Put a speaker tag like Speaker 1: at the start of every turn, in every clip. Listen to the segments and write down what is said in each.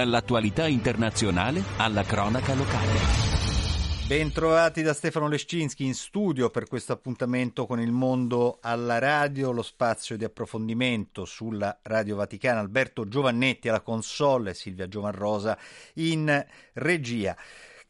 Speaker 1: Dall'attualità internazionale alla cronaca locale.
Speaker 2: Bentrovati da Stefano Lescinski in studio per questo appuntamento con il mondo alla radio, lo spazio di approfondimento sulla Radio Vaticana. Alberto Giovannetti alla console, Silvia Giovanrosa in regia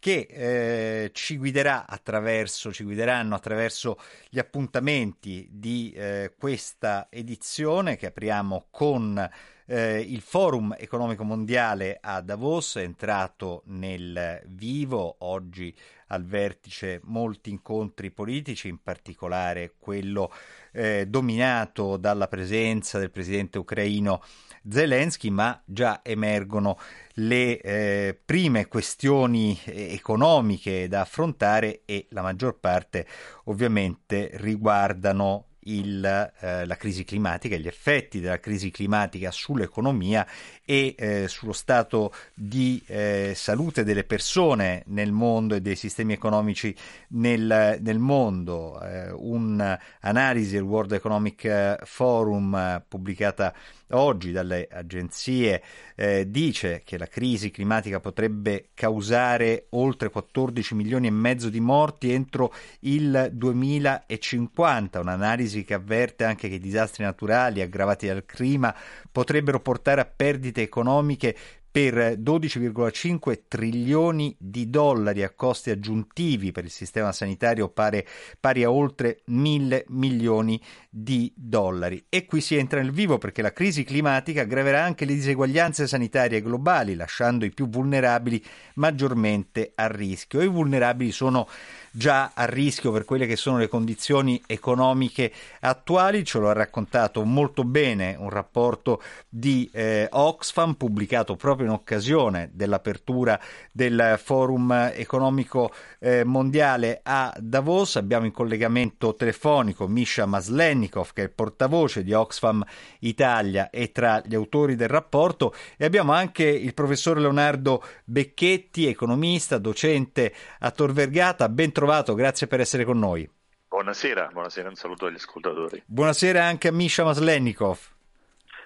Speaker 2: che eh, ci guiderà attraverso, ci guideranno attraverso gli appuntamenti di eh, questa edizione che apriamo con eh, il Forum economico mondiale a Davos, è entrato nel vivo oggi al vertice molti incontri politici, in particolare quello eh, dominato dalla presenza del presidente ucraino Zelensky, ma già emergono le eh, prime questioni economiche da affrontare e la maggior parte ovviamente riguardano il, eh, la crisi climatica, gli effetti della crisi climatica sull'economia e eh, sullo stato di eh, salute delle persone nel mondo e dei sistemi economici nel, nel mondo. Eh, un'analisi del World Economic Forum eh, pubblicata oggi dalle agenzie eh, dice che la crisi climatica potrebbe causare oltre 14 milioni e mezzo di morti entro il 2050, un'analisi che avverte anche che i disastri naturali aggravati dal clima potrebbero portare a perdite economiche per 12,5 trilioni di dollari a costi aggiuntivi per il sistema sanitario pare, pari a oltre mille milioni di dollari. E qui si entra nel vivo perché la crisi climatica aggraverà anche le diseguaglianze sanitarie globali, lasciando i più vulnerabili maggiormente a rischio. I vulnerabili sono già a rischio per quelle che sono le condizioni economiche attuali, ce lo ha raccontato molto bene un rapporto di eh, Oxfam pubblicato proprio in occasione dell'apertura del forum economico eh, mondiale a Davos. Abbiamo in collegamento telefonico Misha Maslenikov che è il portavoce di Oxfam Italia e tra gli autori del rapporto e abbiamo anche il professor Leonardo Becchetti, economista, docente a Tor Vergata. Ben trovato, grazie per essere con noi.
Speaker 3: Buonasera, buonasera, un saluto agli ascoltatori.
Speaker 2: Buonasera anche a Misha Maslenikov.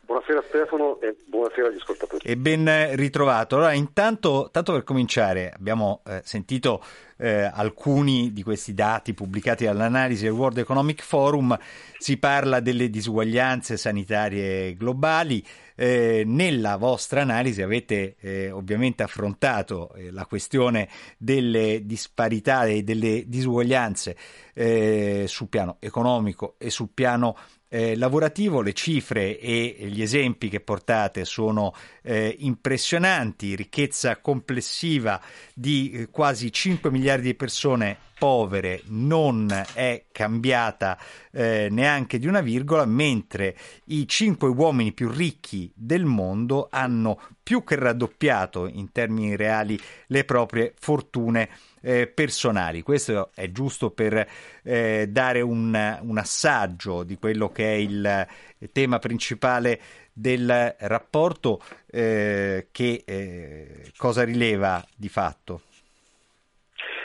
Speaker 4: Buonasera Stefano e buonasera agli ascoltatori.
Speaker 2: E ben ritrovato. Allora, intanto, tanto per cominciare, abbiamo eh, sentito eh, alcuni di questi dati pubblicati dall'analisi del World Economic Forum, si parla delle disuguaglianze sanitarie globali. Eh, nella vostra analisi avete eh, ovviamente affrontato eh, la questione delle disparità e delle disuguaglianze eh, sul piano economico e sul piano eh, lavorativo, le cifre e gli esempi che portate sono eh, impressionanti, ricchezza complessiva di eh, quasi 5 miliardi di persone povere non è cambiata eh, neanche di una virgola, mentre i cinque uomini più ricchi del mondo hanno più che raddoppiato in termini reali le proprie fortune eh, personali. Questo è giusto per eh, dare un, un, assaggio di quello che è il tema principale del rapporto eh, che eh, cosa rileva di fatto.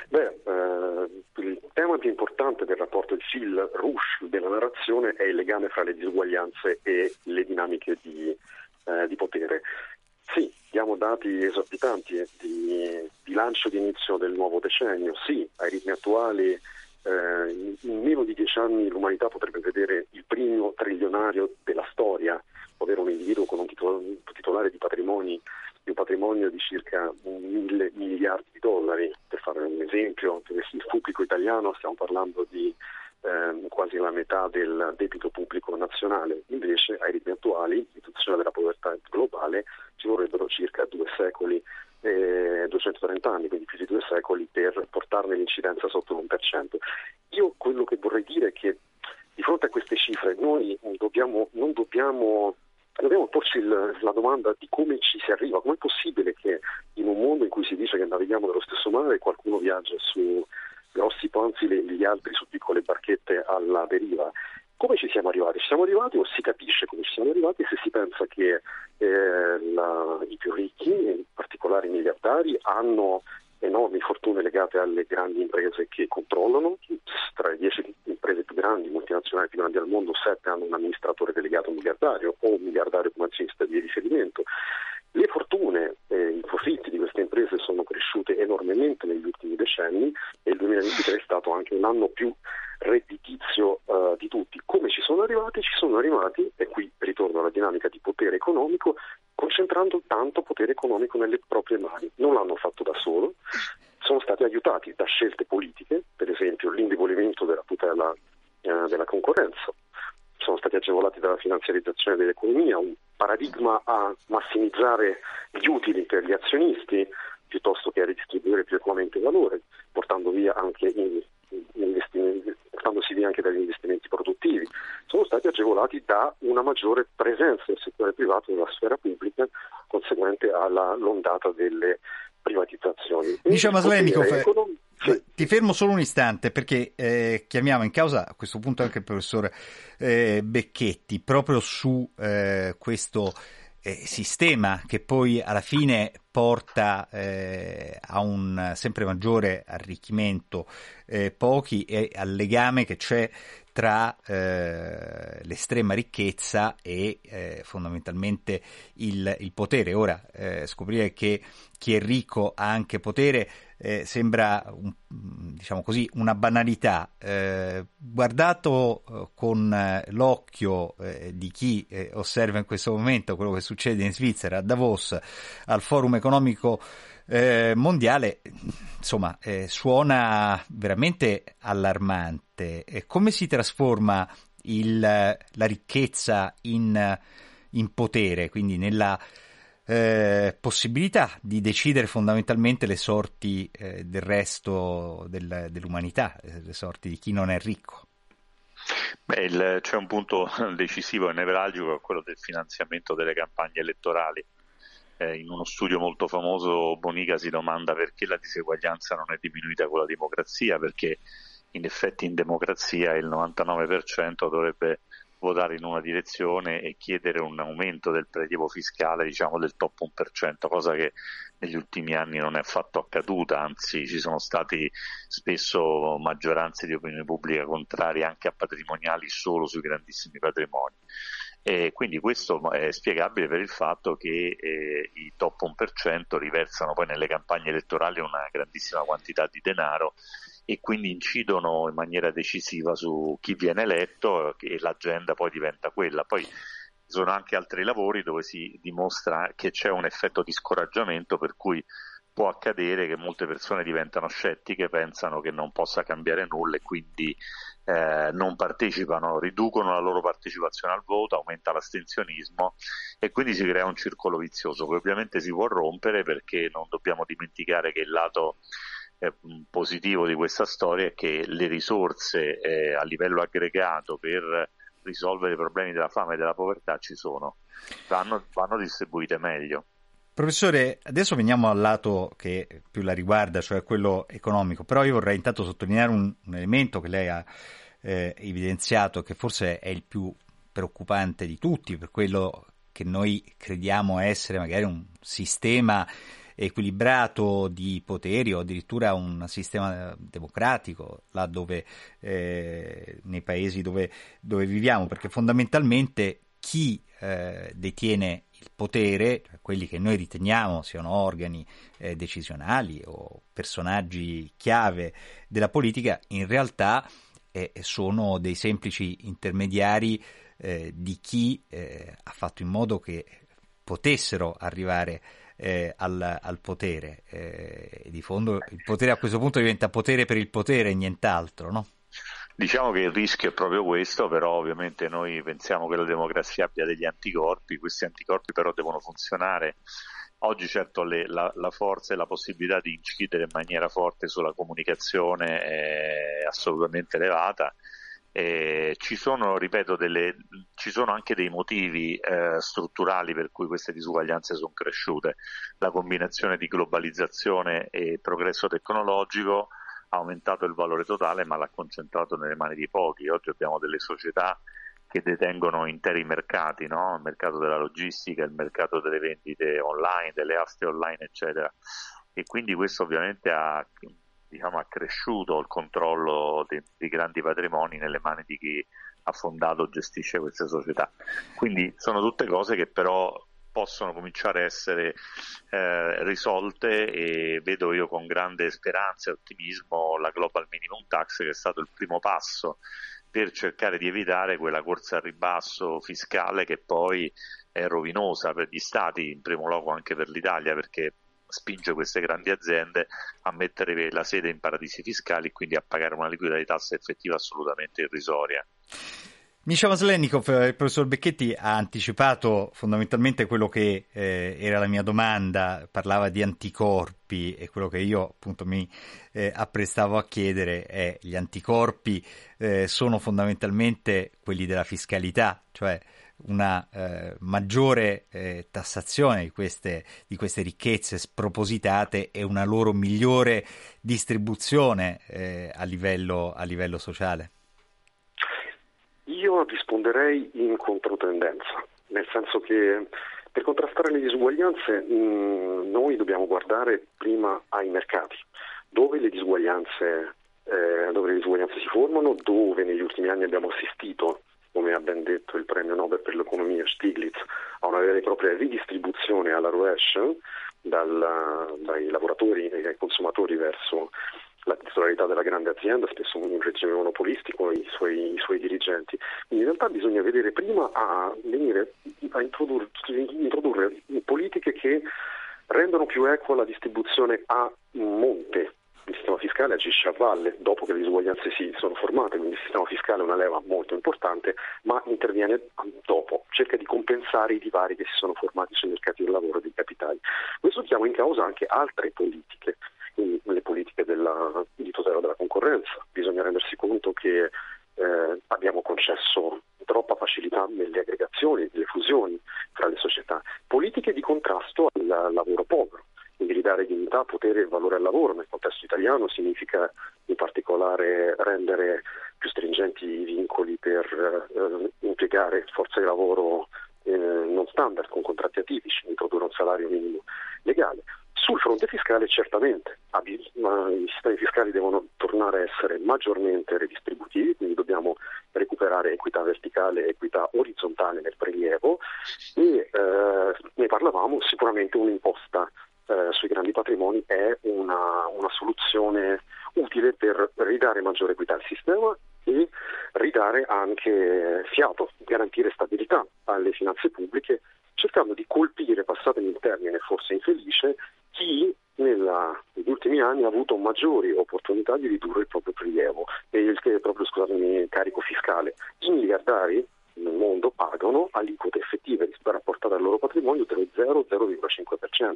Speaker 4: Beh, eh, il tema più importante del rapporto, il fil rouge della narrazione è il legame fra le disuguaglianze e le dinamiche di, eh, di potere. Sì, diamo dati esorbitanti di bilancio di inizio del nuovo decennio. Sì, ai ritmi attuali eh, in meno di dieci anni l'umanità potrebbe vedere il primo trilionario della storia, ovvero un individuo con un titolare di patrimoni di un patrimonio di circa mille miliardi di dollari. Per fare un esempio, il pubblico italiano stiamo parlando di eh, quasi la metà del debito pubblico nazionale, invece ai ritmi attuali, riduzione della povertà globale, ci vorrebbero circa due secoli e 230 anni, quindi più di due secoli, per portarne l'incidenza sotto l'1%. Io quello che vorrei dire è che di fronte a queste cifre noi dobbiamo, non dobbiamo dobbiamo porci il, la domanda di come ci si arriva, com'è possibile che in un mondo in cui si dice che navighiamo nello stesso mare qualcuno viaggia su grossi ponzi e gli altri su piccole barchette alla deriva. Come ci siamo arrivati? Ci siamo arrivati o si capisce come ci siamo arrivati se si pensa che eh, la, i più ricchi, in particolare i miliardari, hanno enormi fortune legate alle grandi imprese che controllano. Tra le dieci imprese più grandi, multinazionali più grandi al mondo, sette hanno un amministratore delegato miliardario o un miliardario come azionista di riferimento. Le fortune eh, i profitti di queste imprese sono cresciute enormemente negli ultimi decenni e il 2023 è stato anche un anno più redditizio uh, di tutti. Come ci sono arrivati? Ci sono arrivati, e qui ritorno alla dinamica di potere economico, concentrando tanto potere economico nelle proprie mani. Non l'hanno fatto da solo, sono stati aiutati da scelte politiche, per esempio l'indebolimento della tutela uh, della concorrenza, sono stati agevolati dalla finanziarizzazione dell'economia, un paradigma a massimizzare gli utili per gli azionisti piuttosto che a ridistribuire più equamente il valore, portando via anche portandosi via anche dagli investimenti produttivi. Sono stati agevolati da una maggiore presenza del settore privato nella sfera pubblica conseguente all'ondata delle privatizzazioni.
Speaker 2: Dice Maslenikov, sì. Ti fermo solo un istante perché eh, chiamiamo in causa a questo punto anche il professor eh, Becchetti proprio su eh, questo eh, sistema che poi alla fine porta eh, a un sempre maggiore arricchimento eh, pochi e al legame che c'è tra eh, l'estrema ricchezza e eh, fondamentalmente il, il, potere. Ora, eh, scoprire che chi è ricco ha anche potere eh, sembra un, diciamo così, una banalità. Eh, guardato eh, con l'occhio di chi osserva in questo momento quello che succede in Svizzera, a Davos, al forum economico eh, mondiale, insomma, eh, suona veramente allarmante. Eh, come si trasforma il, la ricchezza in, in, potere, quindi nella eh, possibilità di decidere fondamentalmente le sorti eh, del resto del, dell'umanità, eh, le sorti di chi non è ricco?
Speaker 3: Beh, il, c'è un punto decisivo e nevralgico, quello del finanziamento delle campagne elettorali eh, in uno studio molto famoso Bonica si domanda perché la diseguaglianza non è diminuita con la democrazia, perché in effetti in democrazia il 99% dovrebbe votare in una direzione e chiedere un aumento del prelievo fiscale diciamo del top 1%, cosa che negli ultimi anni non è affatto accaduta, anzi ci sono stati spesso maggioranze di opinione pubblica contrarie anche a patrimoniali solo sui grandissimi patrimoni. E quindi questo è spiegabile per il fatto che eh, i top 1% riversano poi nelle campagne elettorali una grandissima quantità di denaro e quindi incidono in maniera decisiva su chi viene eletto e l'agenda poi diventa quella. Poi ci sono anche altri lavori dove si dimostra che c'è un effetto di scoraggiamento per cui può accadere che molte persone diventano scettiche, pensano che non possa cambiare nulla e quindi eh, non partecipano, riducono la loro partecipazione al voto, aumenta l'astensionismo e quindi si crea un circolo vizioso che ovviamente si può rompere perché non dobbiamo dimenticare che il lato positivo di questa storia è che le risorse eh, a livello aggregato per risolvere i problemi della fame e della povertà ci sono, vanno, vanno distribuite meglio.
Speaker 2: Professore, adesso veniamo al lato che più la riguarda, cioè quello economico, però io vorrei intanto sottolineare un, un elemento che lei ha eh, evidenziato, che forse è il più preoccupante di tutti, per quello che noi crediamo essere magari un sistema equilibrato di poteri o addirittura un sistema democratico là dove eh, nei paesi dove, dove viviamo, perché fondamentalmente chi eh, detiene il potere, cioè quelli che noi riteniamo siano organi eh, decisionali o personaggi chiave della politica, in realtà eh, sono dei semplici intermediari eh, di chi eh, ha fatto in modo che potessero arrivare eh, al, al, potere. Eh, di fondo il potere a questo punto diventa potere per il potere e nient'altro, no?
Speaker 3: Diciamo che il rischio è proprio questo, però ovviamente noi pensiamo che la democrazia abbia degli anticorpi, questi anticorpi però devono funzionare. Oggi certo le, la, la, forza e la possibilità di incidere in maniera forte sulla comunicazione è assolutamente elevata Eh, ci sono, ripeto, delle, ci sono anche dei motivi eh, strutturali per cui queste disuguaglianze sono cresciute. La combinazione di globalizzazione e progresso tecnologico ha aumentato il valore totale ma l'ha concentrato nelle mani di pochi. Oggi abbiamo delle società che detengono interi mercati, no? il mercato della logistica, il mercato delle vendite online, delle aste online, eccetera. E quindi questo ovviamente ha diciamo, accresciuto il controllo di, di grandi patrimoni nelle mani di chi ha fondato o gestisce queste società. Quindi sono tutte cose che però possono cominciare a essere eh, risolte e vedo io con grande speranza e ottimismo la Global Minimum Tax che è stato il primo passo per cercare di evitare quella corsa al ribasso fiscale che poi è rovinosa per gli stati, in primo luogo anche per l'Italia, perché spinge queste grandi aziende a mettere la sede in paradisi fiscali e quindi a pagare una liquidità di tassa effettiva assolutamente irrisoria.
Speaker 2: Misha Maslennikov, il professor Becchetti ha anticipato fondamentalmente quello che eh, era la mia domanda, parlava di anticorpi e quello che io appunto mi eh, apprestavo a chiedere è gli anticorpi eh, sono fondamentalmente quelli della fiscalità, cioè una eh, maggiore eh, tassazione di queste, di queste, ricchezze spropositate e una loro migliore distribuzione eh, a, livello, a livello sociale?
Speaker 4: Io risponderei in controtendenza, nel senso che per contrastare le disuguaglianze mh, mm, noi dobbiamo guardare prima ai mercati, dove le disuguaglianze, eh, dove le disuguaglianze si formano, dove negli ultimi anni abbiamo assistito come ha ben detto il premio Nobel per l'economia Stiglitz, a una vera e propria ridistribuzione alla rovescia dal, dai lavoratori e dai consumatori verso la titolarità della grande azienda, spesso un regime monopolistico, i suoi, i suoi dirigenti. Quindi in realtà bisogna vedere prima a, venire, a introdurre, introdurre politiche che rendono più equa la distribuzione a monte il sistema fiscale agisce a valle dopo che le disuguaglianze si sono formate, quindi il sistema fiscale è una leva molto importante, ma interviene dopo, cerca di compensare i divari che si sono formati sui mercati del lavoro e dei capitali. Questo chiama in causa anche altre politiche, le politiche della, di tutela della concorrenza. Bisogna rendersi conto che eh, abbiamo concesso troppa facilità nelle aggregazioni, nelle fusioni tra le società, politiche di contrasto al lavoro povero quindi ridare dignità, potere e valore al lavoro nel contesto italiano significa in particolare rendere più stringenti i vincoli per eh, impiegare forza di lavoro eh, non standard con contratti atipici, introdurre un salario minimo legale. Sul fronte fiscale certamente, i sistemi fiscali devono tornare a essere maggiormente redistributivi, quindi dobbiamo recuperare equità verticale e equità orizzontale nel prelievo e eh, ne parlavamo sicuramente un'imposta eh, sui grandi patrimoni è una, una soluzione utile per ridare maggiore equità al sistema e ridare anche fiato, garantire stabilità alle finanze pubbliche, cercando di colpire, passatemi il termine forse infelice, chi nella, negli ultimi anni ha avuto maggiori opportunità di ridurre il proprio prelievo e il, proprio scusatemi, carico fiscale. I miliardari nel mondo pagano aliquote effettive rapportate al loro patrimonio tra il 0 il 0,5%.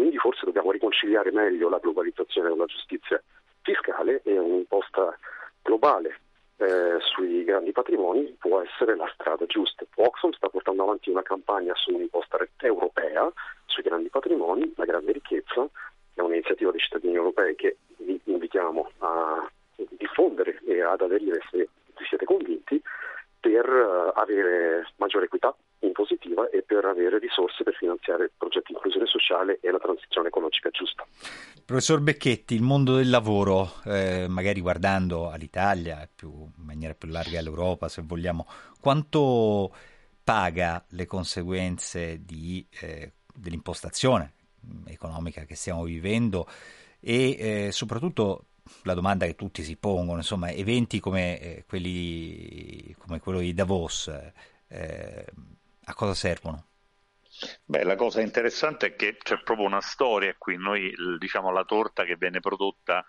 Speaker 4: Quindi forse dobbiamo riconciliare meglio la globalizzazione con la giustizia fiscale e un'imposta globale eh, sui grandi patrimoni può essere la strada giusta. Oxfam sta portando avanti una campagna su un'imposta europea sui grandi patrimoni, la grande ricchezza, è un'iniziativa dei cittadini europei che vi invitiamo a diffondere e ad aderire se siete convinti per eh, avere maggiore equità in positiva e per avere risorse per finanziare progetti di inclusione sociale e la transizione ecologica giusta.
Speaker 2: Professor Becchetti, il mondo del lavoro, eh, magari guardando all'Italia, più, in maniera più larga all'Europa se vogliamo, quanto paga le conseguenze di, eh, dell'impostazione economica che stiamo vivendo e eh, soprattutto la domanda che tutti si pongono, insomma, eventi come, eh, quelli, come quello di Davos, eh, a cosa servono?
Speaker 3: Beh, la cosa interessante è che c'è proprio una storia qui, noi diciamo la torta che viene prodotta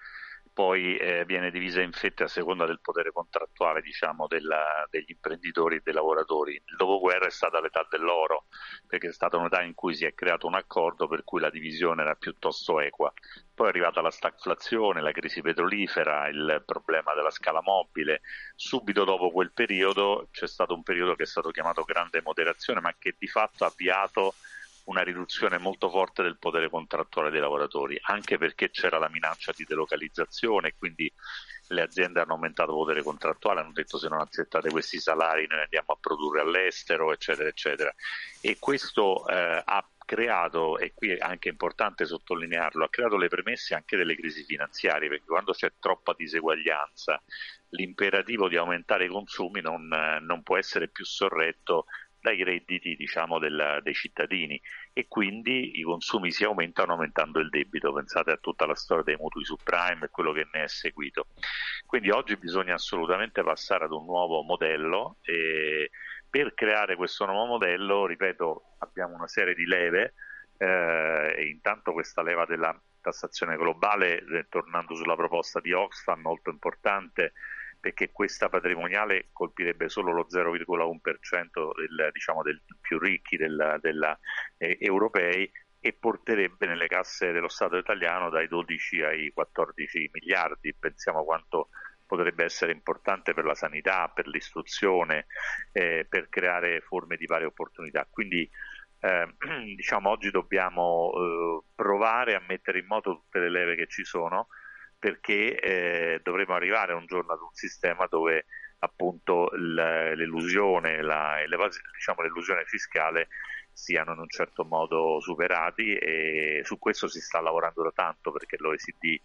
Speaker 3: poi eh, viene divisa in fette a seconda del potere contrattuale diciamo, della, degli imprenditori e dei lavoratori. Il dopoguerra è stata l'età dell'oro, perché è stata un'età in cui si è creato un accordo per cui la divisione era piuttosto equa. Poi è arrivata la stagflazione, la crisi petrolifera, il problema della scala mobile. Subito dopo quel periodo c'è stato un periodo che è stato chiamato grande moderazione, ma che di fatto ha avviato una riduzione molto forte del potere contrattuale dei lavoratori, anche perché c'era la minaccia di delocalizzazione quindi le aziende hanno aumentato il potere contrattuale, hanno detto se non accettate questi salari noi andiamo a produrre all'estero, eccetera, eccetera. E questo eh, ha creato, e qui è anche importante sottolinearlo, ha creato le premesse anche delle crisi finanziarie, perché quando c'è troppa diseguaglianza l'imperativo di aumentare i consumi non, non può essere più sorretto dai redditi diciamo, del, dei cittadini e quindi i consumi si aumentano aumentando il debito. Pensate a tutta la storia dei mutui subprime e quello che ne è seguito. Quindi oggi bisogna assolutamente passare ad un nuovo modello e per creare questo nuovo modello, ripeto, abbiamo una serie di leve eh, e intanto questa leva della tassazione globale, eh, tornando sulla proposta di Oxfam, molto importante, perché questa patrimoniale colpirebbe solo lo 0,1% del, diciamo, del più ricchi della, della, eh, europei e porterebbe nelle casse dello Stato italiano dai 12 ai 14 miliardi. Pensiamo quanto potrebbe essere importante per la sanità, per l'istruzione, eh, per creare forme di varie opportunità. Quindi eh, diciamo oggi dobbiamo eh, provare a mettere in moto tutte le leve che ci sono perché eh, dovremo arrivare un giorno ad un sistema dove appunto l'elusione, la, diciamo, l'elusione fiscale siano in un certo modo superati e su questo si sta lavorando da tanto perché l'OECD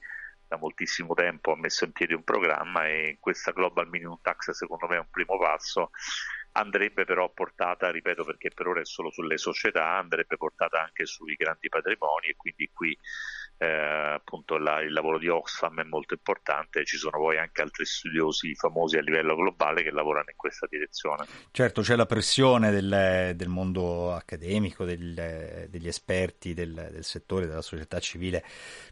Speaker 3: da moltissimo tempo ha messo in piedi un programma e questa Global Minimum Tax secondo me è un primo passo. Andrebbe però portata, ripeto perché per ora è solo sulle società, andrebbe portata anche sui grandi patrimoni e quindi qui eh, appunto la, il lavoro di Oxfam è molto importante, ci sono poi anche altri studiosi famosi a livello globale che lavorano in questa direzione.
Speaker 2: Certo, c'è la pressione del, del mondo accademico, del, degli esperti del, del, settore, della società civile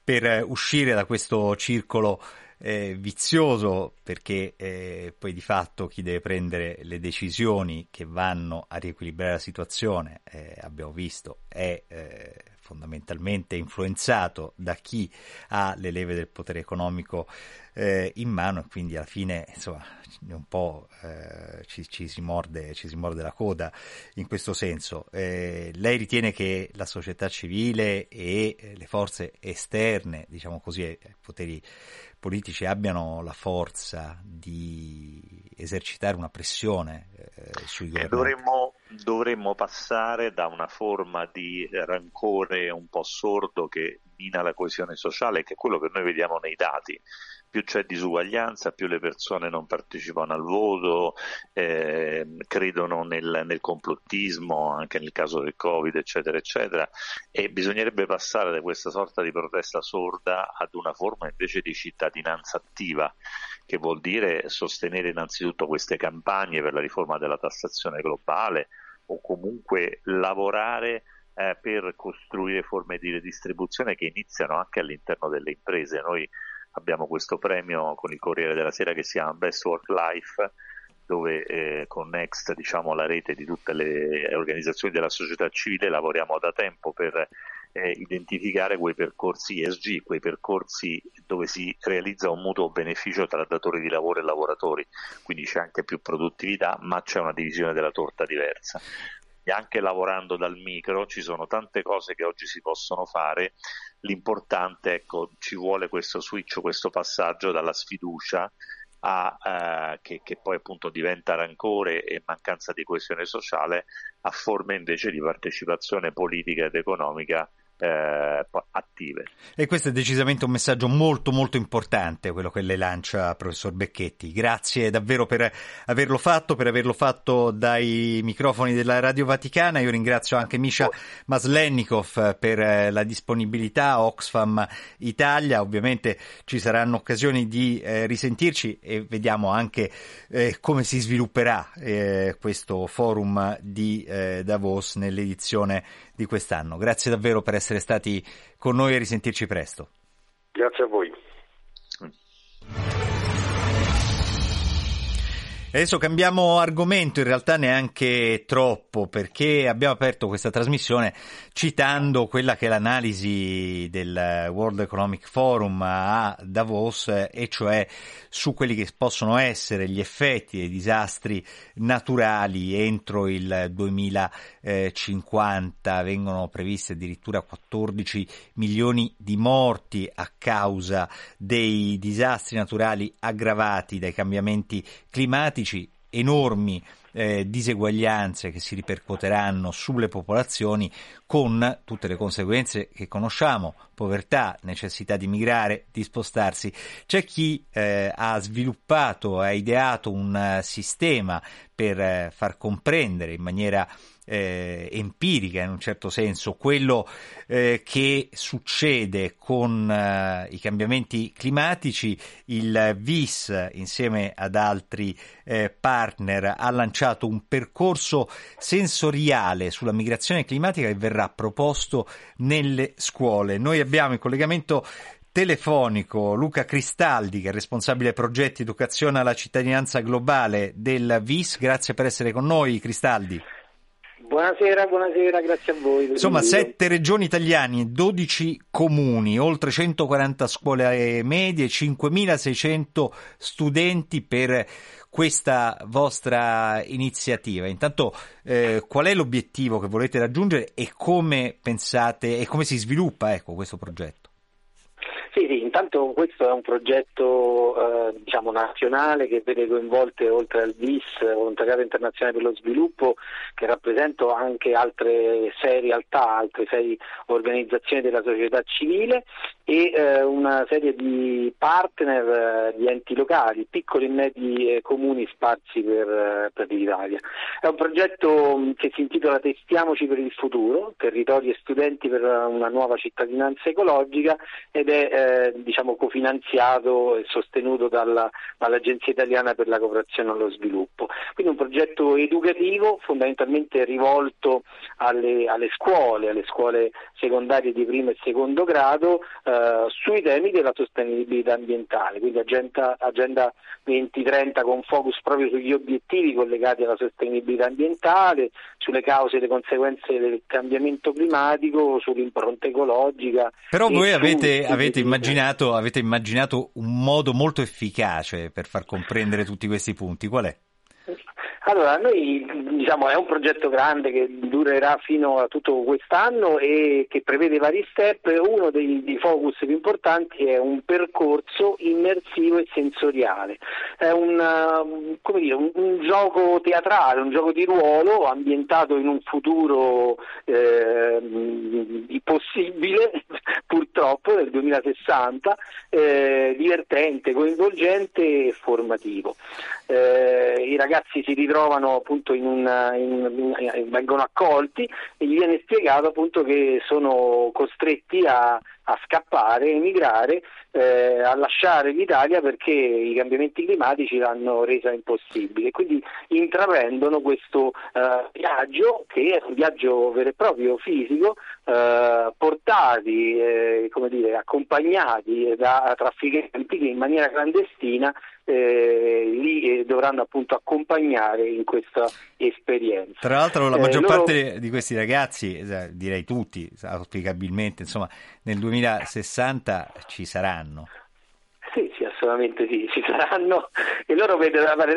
Speaker 2: per uscire da questo circolo eh, vizioso perché eh, poi di fatto chi deve prendere le decisioni che vanno a riequilibrare la situazione, eh, abbiamo visto, è eh, fondamentalmente influenzato da chi ha le leve del potere economico eh, in mano e quindi alla fine insomma un po' eh, ci, ci, si morde, ci, si morde, la coda in questo senso. Eh, lei ritiene che la società civile e eh, le forze esterne, diciamo così, ai poteri politici abbiano la forza di esercitare una pressione eh, sui
Speaker 3: governi? Dovremmo dovremmo passare da una forma di rancore un po' sordo che mina la coesione sociale, che è quello che noi vediamo nei dati. Più c'è disuguaglianza, più le persone non partecipano al voto, eh, credono nel, nel, complottismo, anche nel caso del Covid, eccetera, eccetera. E bisognerebbe passare da questa sorta di protesta sorda ad una forma invece di cittadinanza attiva, che vuol dire sostenere innanzitutto queste campagne per la riforma della tassazione globale, o comunque lavorare eh, per costruire forme di redistribuzione che iniziano anche all'interno delle imprese. Noi abbiamo questo premio con il Corriere della Sera che si chiama Best Work Life dove eh, con Next, diciamo, la rete di tutte le organizzazioni della società civile, lavoriamo da tempo per eh, identificare quei percorsi ESG, quei percorsi dove si realizza un mutuo beneficio tra datori di lavoro e lavoratori, quindi c'è anche più produttività, ma c'è una divisione della torta diversa. E anche lavorando dal micro ci sono tante cose che oggi si possono fare, l'importante ecco, ci vuole questo switch, questo passaggio dalla sfiducia a, eh, che, che, poi appunto diventa rancore e mancanza di coesione sociale a forme invece di partecipazione politica ed economica eh, attive.
Speaker 2: E questo è decisamente un messaggio molto molto importante, quello che le lancia professor Becchetti. Grazie davvero per averlo fatto, per averlo fatto dai microfoni della Radio Vaticana. Io ringrazio anche Misha Maslennikov per la disponibilità, Oxfam Italia. Ovviamente ci saranno occasioni di eh, risentirci e vediamo anche eh, come si svilupperà eh, questo forum di eh, Davos nell'edizione di quest'anno. Grazie davvero per essere stati con noi e risentirci presto.
Speaker 5: Grazie a voi.
Speaker 2: Adesso cambiamo argomento, in realtà neanche troppo, perché abbiamo aperto questa trasmissione citando quella che è l'analisi del World Economic Forum a Davos, e cioè su quelli che possono essere gli effetti dei disastri naturali entro il 2050. Vengono previste addirittura 14 milioni di morti a causa dei disastri naturali aggravati dai cambiamenti climatici enormi eh, diseguaglianze che si ripercuoteranno sulle popolazioni con tutte le conseguenze che conosciamo, povertà, necessità di migrare, di spostarsi. C'è chi eh, ha sviluppato, ha ideato un uh, sistema per uh, far comprendere in maniera eh, empirica in un certo senso quello eh, che succede con eh, i cambiamenti climatici il VIS insieme ad altri eh, partner ha lanciato un percorso sensoriale sulla migrazione climatica che verrà proposto nelle scuole noi abbiamo in collegamento telefonico Luca Cristaldi, che è responsabile progetti educazione alla cittadinanza globale del VIS. Grazie per essere con noi, Cristaldi.
Speaker 6: Buonasera, buonasera, grazie a voi.
Speaker 2: Insomma, sette regioni italiane, 12 comuni, oltre 140 scuole medie, 5.600 studenti per questa vostra iniziativa. Intanto, eh, qual è l'obiettivo che volete raggiungere e come pensate e come si sviluppa ecco, questo progetto?
Speaker 6: Sì, sì, intanto questo è un progetto eh, diciamo, nazionale che vede coinvolte oltre al VIS, Volontariato Internazionale per lo Sviluppo, che rappresenta anche altre sei realtà, altre sei organizzazioni della società civile e eh, una serie di partner eh, di enti locali, piccoli e medi eh, comuni sparsi per, eh, per l'Italia. È un progetto mm, che si intitola Testiamoci per il futuro, territori e studenti per una nuova cittadinanza ecologica ed è eh, diciamo, cofinanziato e sostenuto dalla, dall'Agenzia Italiana per la Cooperazione allo Sviluppo. Quindi un progetto educativo fondamentalmente rivolto alle, alle scuole, alle scuole secondarie di primo e secondo grado eh, sui temi della sostenibilità ambientale, quindi agenda, agenda 2030 con focus proprio sugli obiettivi collegati alla sostenibilità ambientale, sulle cause e le conseguenze del cambiamento climatico, sull'impronta ecologica.
Speaker 2: Però voi avete, avete, immaginato, avete immaginato un modo molto efficace per far comprendere tutti questi punti, qual è?
Speaker 6: Allora, noi diciamo è un progetto grande che durerà fino a tutto quest'anno e che prevede vari step. Uno dei, dei focus più importanti è un percorso immersivo e sensoriale. È un, uh, dire, un, un gioco teatrale, un gioco di ruolo ambientato in un futuro eh, possibile, purtroppo, nel 2060, eh, divertente, coinvolgente e formativo. Eh, I ragazzi si ritrovano trovano appunto in una, in, in, vengono accolti e gli viene spiegato appunto che sono costretti a, a scappare, emigrare, eh, a lasciare l'Italia perché i cambiamenti climatici l'hanno resa impossibile. Quindi intraprendono questo eh, viaggio che è un viaggio vero e proprio fisico, eh, portati, eh, come dire, accompagnati da trafficanti che in maniera clandestina eh, li eh, dovranno appunto accompagnare in questa esperienza.
Speaker 2: Tra l'altro la maggior loro... parte di questi ragazzi, direi tutti, auspicabilmente, insomma, nel 2060 ci saranno.
Speaker 6: Sì, sì, assolutamente sì, ci saranno e loro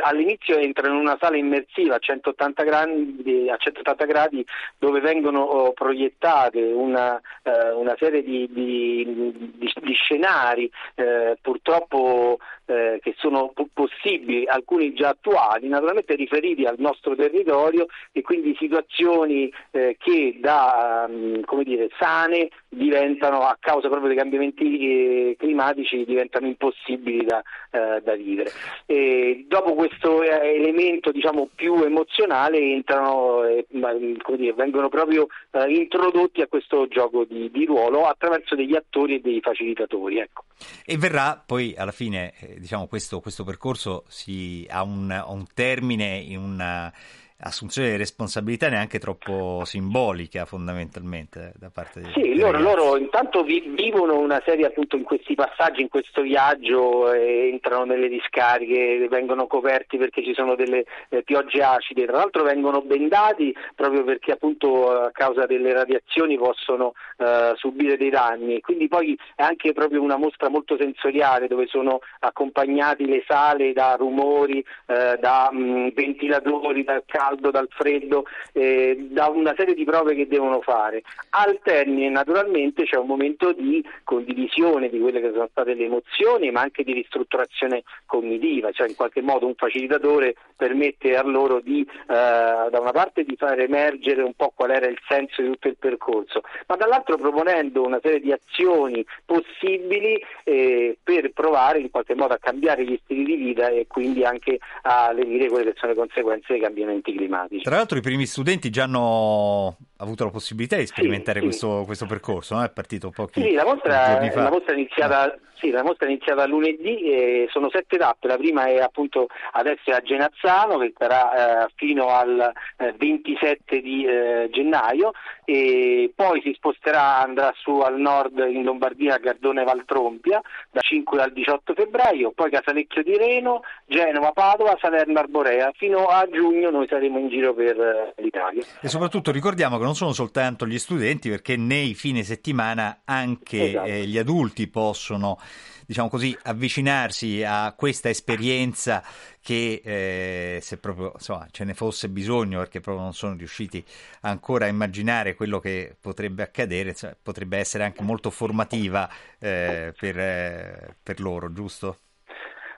Speaker 6: all'inizio entrano in una sala immersiva a 180 gradi, a 180 gradi dove vengono oh, proiettate una, eh, una serie di, di, di, di scenari eh, purtroppo eh, che sono possibili, alcuni già attuali, naturalmente riferiti al nostro territorio e quindi situazioni eh, che da um, dire, sane diventano a causa proprio dei cambiamenti eh, climatici diventano impossibili da, eh, da vivere. E dopo questo eh, elemento diciamo, più emozionale entrano, dire, vengono proprio introdotti a questo gioco di, di, ruolo attraverso degli attori e dei facilitatori. Ecco.
Speaker 2: E verrà poi alla fine diciamo, questo, questo percorso si, ha, un, un, termine in una, assunzione di responsabilità neanche troppo simbolica fondamentalmente da parte di
Speaker 6: Sì, loro, loro, intanto vi, vivono una serie appunto in questi passaggi, in questo viaggio, eh, entrano nelle discariche, vengono coperti perché ci sono delle eh, piogge acide, tra l'altro vengono bendati proprio perché appunto a causa delle radiazioni possono eh, subire dei danni, quindi poi è anche proprio una mostra molto sensoriale dove sono accompagnati le sale da rumori, eh, da mh, ventilatori, dal caldo, dal freddo, eh, da una serie di prove che devono fare. Al termine naturalmente c'è un momento di condivisione di quelle che sono state le emozioni, ma anche di ristrutturazione cognitiva, cioè in qualche modo un facilitatore permette a loro di eh, da una parte di far emergere un po' qual era il senso di tutto il percorso, ma dall'altro proponendo una serie di azioni possibili eh, per provare in qualche modo a cambiare gli stili di vita e quindi anche a lenire quelle che sono le conseguenze dei cambiamenti climatici.
Speaker 2: Tra l'altro i primi studenti già hanno avuto la possibilità di sperimentare
Speaker 6: sì,
Speaker 2: questo, questo, percorso, no? è partito pochi
Speaker 6: sì, la mostra,
Speaker 2: giorni fa.
Speaker 6: La mostra è iniziata, sì, la mostra è iniziata lunedì e sono sette tappe, la prima è appunto adesso a Genazzano che sarà eh, fino al eh, 27 di eh, gennaio e poi si sposterà, andrà su al nord in Lombardia a Gardone Valtrompia da 5 al 18 febbraio, poi Casalecchio di Reno, Genova, Padova, Salerno Arborea, fino a giugno noi saremo in giro per eh, l'Italia.
Speaker 2: E soprattutto ricordiamo che non sono soltanto gli studenti perché nei fine settimana anche
Speaker 6: Esatto.
Speaker 2: eh, gli adulti possono diciamo così, avvicinarsi a questa esperienza che eh, se proprio insomma, ce ne fosse bisogno, perché proprio non sono riusciti ancora a immaginare quello che potrebbe accadere, cioè, potrebbe essere anche molto formativa eh, per, eh, per loro, giusto?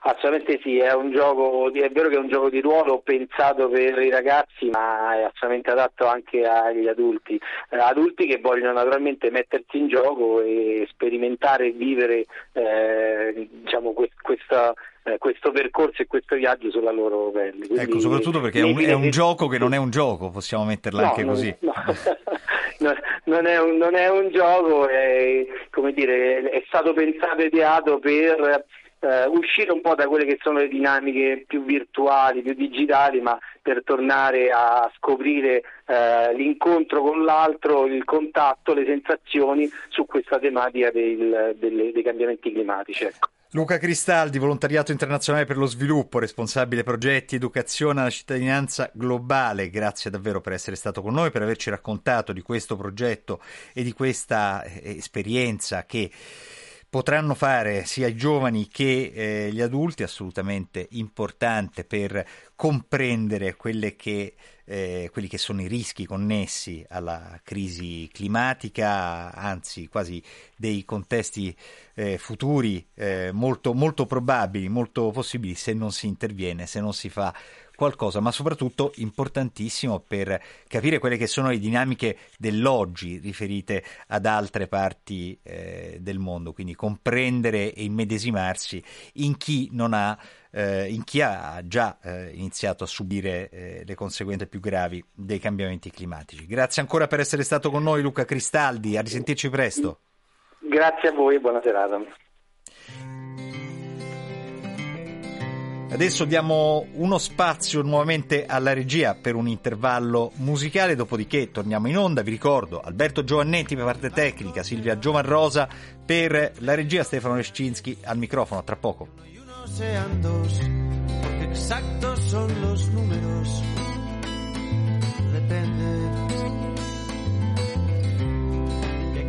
Speaker 6: Assolutamente sì, è un gioco, è vero che è un gioco di ruolo pensato per i ragazzi, ma è assolutamente adatto anche agli adulti, eh, adulti che vogliono naturalmente mettersi in gioco e sperimentare e vivere eh, diciamo, que- questa, eh, questo percorso e questo viaggio sulla loro pelle. Quindi,
Speaker 2: ecco, soprattutto perché è un, è un, gioco che non è un gioco, possiamo metterla
Speaker 6: no,
Speaker 2: anche
Speaker 6: non,
Speaker 2: così.
Speaker 6: No. non, è un, non, è un, gioco, è, come dire, è stato pensato e ideato per Uh, uscire un po' da quelle che sono le dinamiche più virtuali, più digitali, ma per tornare a scoprire uh, l'incontro con l'altro, il contatto, le sensazioni su questa tematica del, delle, dei cambiamenti climatici. Ecco.
Speaker 2: Luca Cristaldi, volontariato internazionale per lo sviluppo, responsabile progetti educazione alla cittadinanza globale, grazie davvero per essere stato con noi, per averci raccontato di questo progetto e di questa esperienza che potranno fare sia i giovani che eh, gli adulti, assolutamente importante per comprendere che, eh, quelli che sono i rischi connessi alla crisi climatica, anzi quasi dei contesti eh, futuri molto, molto probabili, molto possibili se non si interviene, se non si fa qualcosa, ma soprattutto importantissimo per capire quelle che sono le dinamiche dell'oggi riferite ad altre parti eh, del mondo, quindi comprendere e immedesimarsi in chi non ha eh, in chi ha già eh, iniziato a subire eh, le conseguenze più gravi dei cambiamenti climatici. Grazie ancora per essere stato con noi Luca Cristaldi, a risentirci presto.
Speaker 6: Grazie a voi e buona serata.
Speaker 2: Adesso diamo uno spazio nuovamente alla regia per un intervallo musicale, dopodiché torniamo in onda. Vi ricordo Alberto Giovannetti per parte tecnica, Silvia Giovanrosa per la regia, Stefano Lescinski al microfono. Tra poco.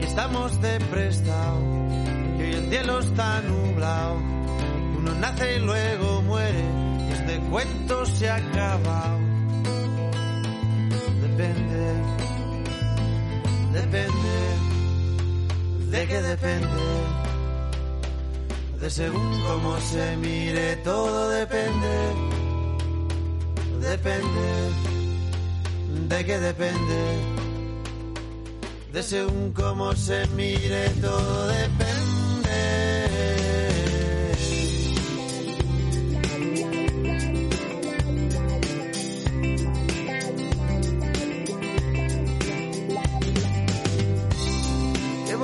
Speaker 7: Estamos de prestado, que hoy el cielo está nublado. Uno nace y luego muere, y este cuento se ha acabado. Depende, depende, de qué depende. De según cómo se mire, todo depende. Depende, de qué depende. De según cómo se mire, todo depende.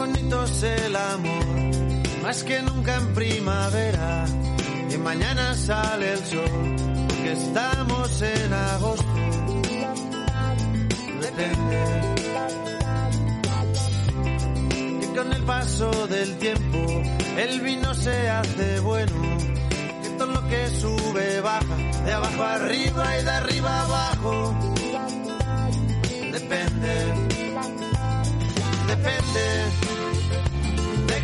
Speaker 7: Bonito es el amor, más que nunca en primavera, y mañana sale el sol, que estamos en agosto. depende. Que con el paso del tiempo el vino se hace bueno. Que todo lo que sube baja, de abajo arriba y de arriba abajo. Depende. Depende.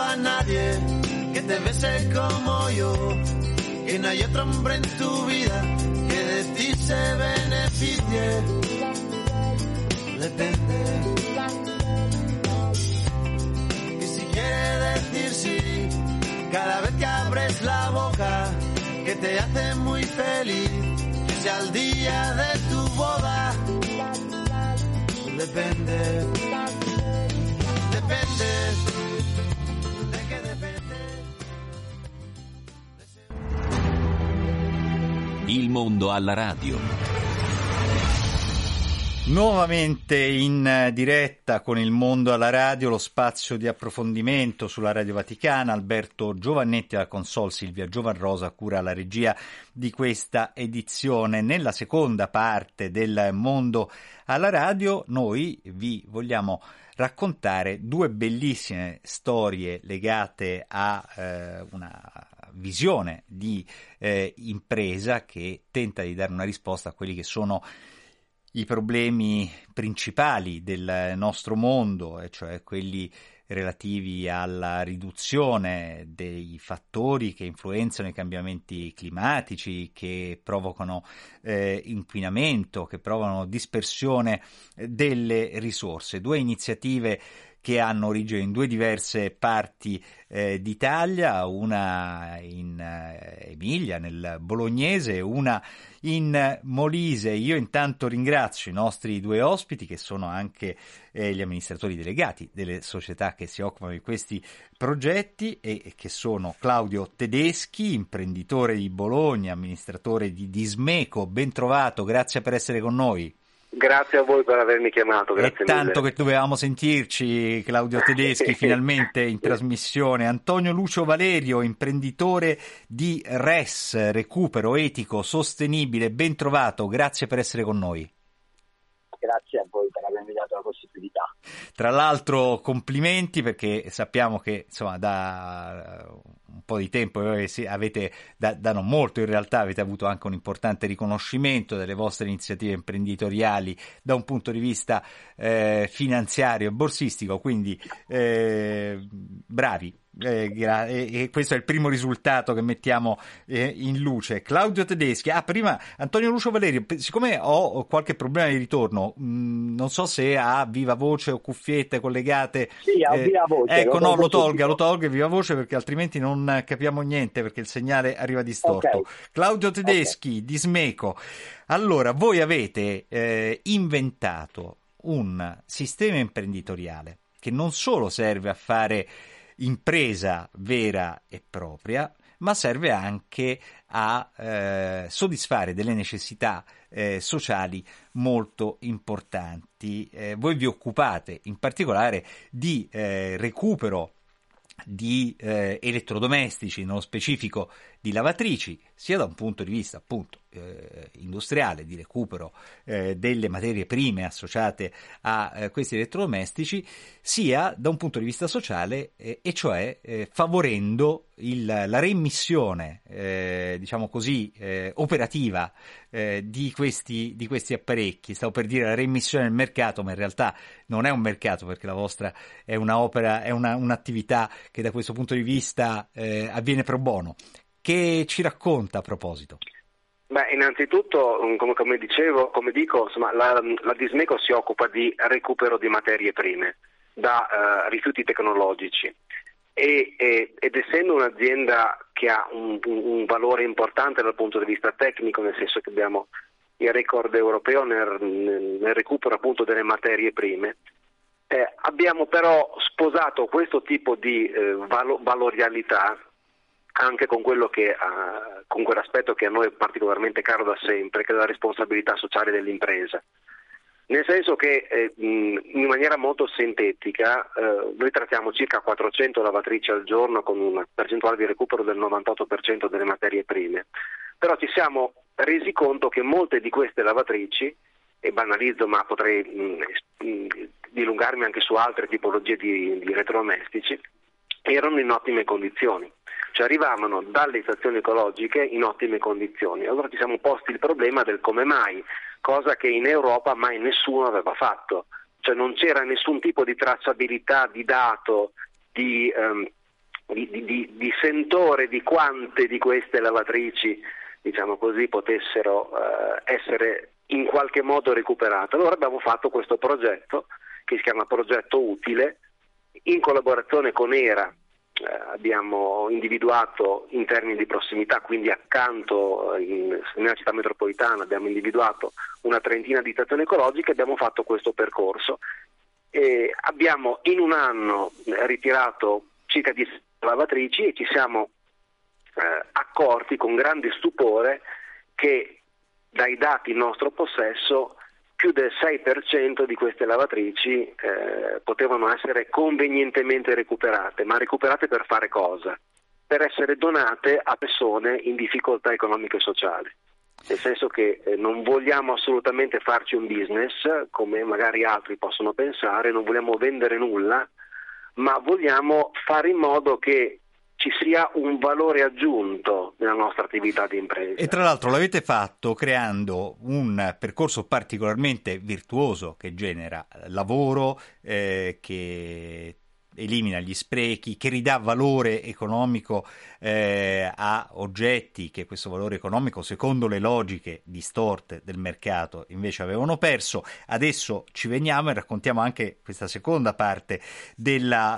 Speaker 7: A nadie que te bese como yo. Que no hay otro hombre en tu vida que de ti se beneficie. Depende. Que si quiere decir sí, cada vez que abres la boca, que te hace muy feliz, que sea el día de tu boda. Depende. Depende.
Speaker 1: Il mondo alla radio.
Speaker 2: Nuovamente in diretta con il mondo alla radio, lo spazio di approfondimento sulla Radio Vaticana, Alberto Giovannetti alla console, Silvia Giovanrosa cura la regia di questa edizione. Nella seconda parte del mondo alla radio noi vi vogliamo raccontare due bellissime storie legate a eh, una visione di eh, impresa che tenta di dare una risposta a quelli che sono i problemi principali del nostro mondo, e cioè quelli relativi alla riduzione dei fattori che influenzano i cambiamenti climatici, che provocano eh, inquinamento, che provocano dispersione delle risorse. Due iniziative che hanno origine in due diverse parti eh, d'Italia, una in eh, Emilia, nel Bolognese, una in Molise. Io intanto ringrazio i nostri due ospiti che sono anche eh, gli amministratori delegati delle società che si occupano di questi progetti e, e che sono Claudio Tedeschi, imprenditore di Bologna, amministratore di Dismeco. Ben trovato, grazie per essere con noi.
Speaker 5: Grazie a voi per avermi chiamato, grazie
Speaker 2: È tanto
Speaker 5: mille.
Speaker 2: che dovevamo sentirci, Claudio Tedeschi, finalmente in trasmissione. Antonio Lucio Valerio, imprenditore di RES, recupero etico sostenibile, ben trovato, grazie per essere con noi.
Speaker 8: Grazie a voi per avermi dato la possibilità.
Speaker 2: Tra l'altro complimenti perché sappiamo che insomma da un po' di tempo eh, avete, da, da, non molto in realtà avete avuto anche un importante riconoscimento delle vostre iniziative imprenditoriali da un punto di vista eh, finanziario e borsistico, quindi eh, bravi. Eh, e questo è il primo risultato che mettiamo eh, in luce. Claudio Tedeschi, ah, prima Antonio Lucio Valerio, siccome ho qualche problema di ritorno, mh, non so se ha viva voce o cuffiette collegate.
Speaker 8: Sì, a
Speaker 2: eh,
Speaker 8: viva voce.
Speaker 2: Ecco, no, lo tolga, lo tolga viva voce perché altrimenti non capiamo niente perché il segnale arriva distorto.
Speaker 8: Okay.
Speaker 2: Claudio Tedeschi okay. di Smeco. Allora, voi avete eh, inventato un sistema imprenditoriale che non solo serve a fare impresa vera e propria, ma serve anche a eh, soddisfare delle necessità eh, sociali molto importanti. Eh, voi vi occupate in particolare di eh, recupero di eh, elettrodomestici, nello specifico di lavatrici, sia da un punto di vista appunto eh, industriale, di recupero eh, delle materie prime associate a eh, questi elettrodomestici, sia da un punto di vista sociale, eh, e cioè eh, favorendo il, la reimmissione, diciamo così, operativa di questi, di questi apparecchi. Stavo per dire la reimmissione nel mercato, ma in realtà non è un mercato perché la vostra è un'opera, è una, un'attività che da questo punto di vista avviene pro bono. Che ci racconta a proposito?
Speaker 5: Beh, innanzitutto, come, come dicevo, come dico, insomma, la, la, Dismeco si occupa di recupero di materie prime da uh, rifiuti tecnologici e, e, ed essendo un'azienda che ha un, un, valore importante dal punto di vista tecnico, nel senso che abbiamo il record europeo nel, nel recupero appunto delle materie prime. Eh, abbiamo però sposato questo tipo di eh, valo- valorialità anche con, che, uh, con quell'aspetto che a noi è particolarmente caro da sempre, che è la responsabilità sociale dell'impresa. Nel senso che eh, in maniera molto sintetica eh, noi trattiamo circa 400 lavatrici al giorno con una percentuale di recupero del 98% delle materie prime, però ci siamo resi conto che molte di queste lavatrici, e banalizzo ma potrei mh, mh, dilungarmi anche su altre tipologie di, di elettrodomestici, erano in ottime condizioni cioè arrivavano dalle stazioni ecologiche in ottime condizioni. Allora ci siamo posti il problema del come mai, cosa che in Europa mai nessuno aveva fatto, cioè non c'era nessun tipo di tracciabilità di dato, di, um, di, di, di sentore di quante di queste lavatrici diciamo così, potessero uh, essere in qualche modo recuperate. Allora abbiamo fatto questo progetto che si chiama Progetto Utile in collaborazione con ERA, eh, abbiamo individuato in termini di prossimità, quindi accanto eh, in, nella città metropolitana abbiamo individuato una trentina di stazioni ecologiche e abbiamo fatto questo percorso. E abbiamo in un anno ritirato circa 10 lavatrici e ci siamo eh, accorti con grande stupore che dai dati in nostro possesso più del 6% di queste lavatrici eh, potevano essere convenientemente recuperate, ma recuperate per fare cosa? Per essere donate a persone in difficoltà economiche e sociali. Nel senso che eh, non vogliamo assolutamente farci un business, come magari altri possono pensare, non vogliamo vendere nulla, ma vogliamo fare in modo che ci sia un valore aggiunto nella nostra attività di impresa.
Speaker 2: E tra l'altro l'avete fatto creando un percorso particolarmente virtuoso che genera lavoro, eh, che elimina gli sprechi, che ridà valore economico eh, a oggetti che questo valore economico, secondo le logiche distorte del mercato, invece avevano perso. Adesso ci veniamo e raccontiamo anche questa seconda parte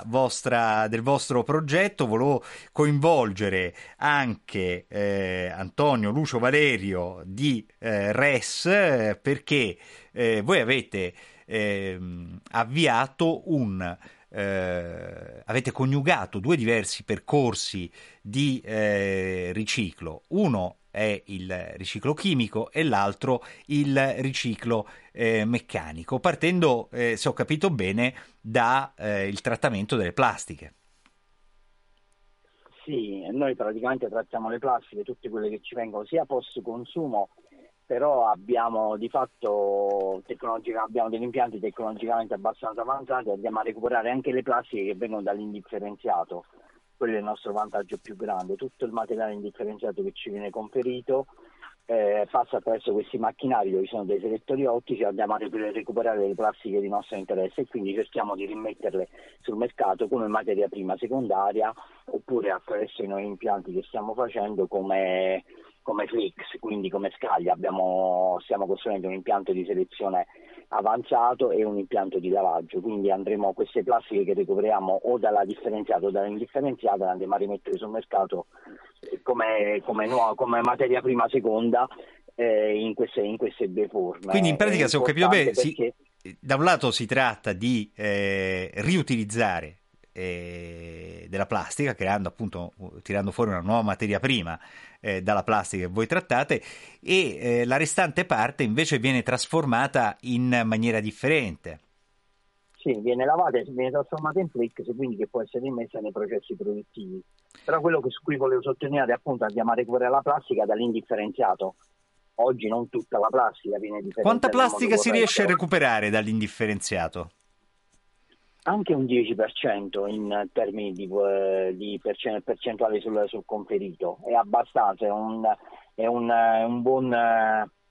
Speaker 2: vostra, del vostro progetto. Volevo coinvolgere anche eh, Antonio Lucio Valerio di eh, RES perché eh, voi avete ehm, avviato un eh, avete coniugato due diversi percorsi di eh, riciclo. Uno è il riciclo chimico e l'altro il riciclo eh, meccanico, partendo, eh, se ho capito bene, dal eh, trattamento delle plastiche.
Speaker 8: Sì, noi praticamente trattiamo le plastiche, tutte quelle che ci vengono sia post consumo però abbiamo di fatto abbiamo degli impianti tecnologicamente abbastanza avanzati, andiamo a recuperare anche le plastiche che vengono dall'indifferenziato, quello è il nostro vantaggio più grande, tutto il materiale indifferenziato che ci viene conferito eh, passa attraverso questi macchinari dove ci sono dei selettori ottici, andiamo a recuperare le plastiche di nostro interesse e quindi cerchiamo di rimetterle sul mercato come materia prima secondaria oppure attraverso i nuovi impianti che stiamo facendo come come Flix, quindi come Scaglia abbiamo, stiamo costruendo un impianto di selezione avanzato e un impianto di lavaggio, quindi andremo queste plastiche che recuperiamo o dalla differenziata o dall'indifferenziata le andremo a rimettere sul mercato come, come, nuova, come materia prima seconda eh, in, queste, in, queste, due forme.
Speaker 2: Quindi in pratica se ho capito bene, perché... si, da un lato si tratta di eh, riutilizzare eh, della plastica, creando appunto, tirando fuori una nuova materia prima eh, dalla plastica che voi trattate e eh, la restante parte invece viene trasformata in maniera differente.
Speaker 8: Sì, viene lavata e viene trasformata in flix, quindi che può essere immessa nei processi produttivi. Però quello che su cui volevo sottolineare è appunto andiamo a recuperare la plastica dall'indifferenziaat. Oggi non tutta la plastica viene differenziata.
Speaker 2: Quanta plastica si riesce a recuperare dall'indifferenziato?
Speaker 8: Anche un 10% in termini di, eh, di percentuale sul, sul, conferito, è abbastanza, è un, è un, è un buon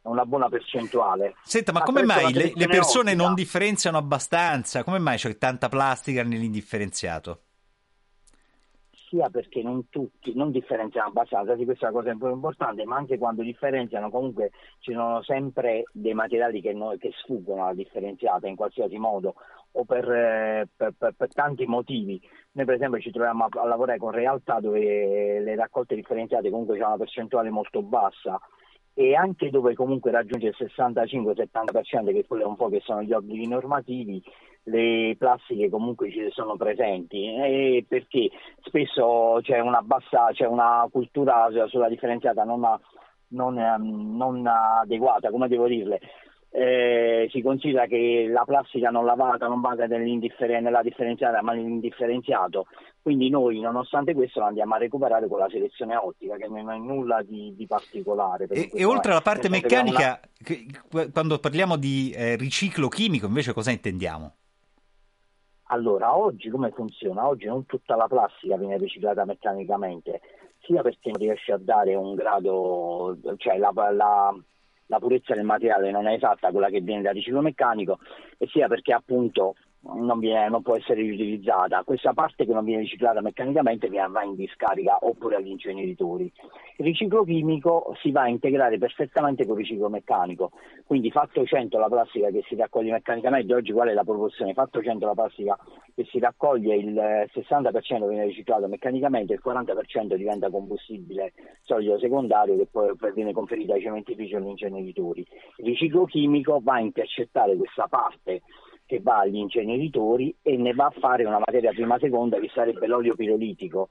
Speaker 8: una buona percentuale.
Speaker 2: Senta, ma come mai le, le, persone ottica. non differenziano abbastanza? Come mai c'è tanta plastica nell'indifferenziato?
Speaker 8: Sia perché non tutti non differenziano abbastanza, sì, questa è una cosa importante, ma anche quando differenziano comunque ci sono sempre dei materiali che, noi, che sfuggono alla differenziata in qualsiasi modo o per, eh, per, per, per, tanti motivi. Noi per esempio ci troviamo a, a, lavorare con realtà dove le raccolte differenziate comunque hanno una percentuale molto bassa e anche dove comunque raggiunge il 65-70%, che quello è un po' che sono gli obblighi normativi, le plastiche comunque ci sono presenti eh, perché spesso c'è una bassa, c'è una cultura sulla differenziata non, non, ehm, non adeguata, come devo dirle. Eh, si considera che la plastica non lavata non va nella differenziata ma nell'indifferenziato quindi noi nonostante questo la andiamo a recuperare con la selezione ottica che non è nulla di, di particolare
Speaker 2: e, e oltre alla parte meccanica una... quando parliamo di eh, riciclo chimico invece cosa intendiamo?
Speaker 8: Allora, oggi come funziona? Oggi non tutta la plastica viene riciclata meccanicamente, sia perché non riesce a dare un grado, cioè la, la, la purezza del materiale non è esatta quella che viene da riciclo meccanico, e sia perché appunto non, viene, non, può essere riutilizzata. Questa parte che non viene riciclata meccanicamente va in discarica oppure agli inceneritori. Il riciclo chimico si va a integrare perfettamente con il riciclo meccanico, quindi fatto 100 la plastica che si raccoglie meccanicamente, oggi qual è la proporzione? Fatto 100 la plastica che si raccoglie, il 60% viene riciclato meccanicamente, il 40% diventa combustibile solido secondario che poi viene conferito ai cementifici e agli inceneritori. Il riciclo chimico va a intercettare questa parte che va agli inceneritori e ne va a fare una materia prima seconda che sarebbe l'olio pirolitico.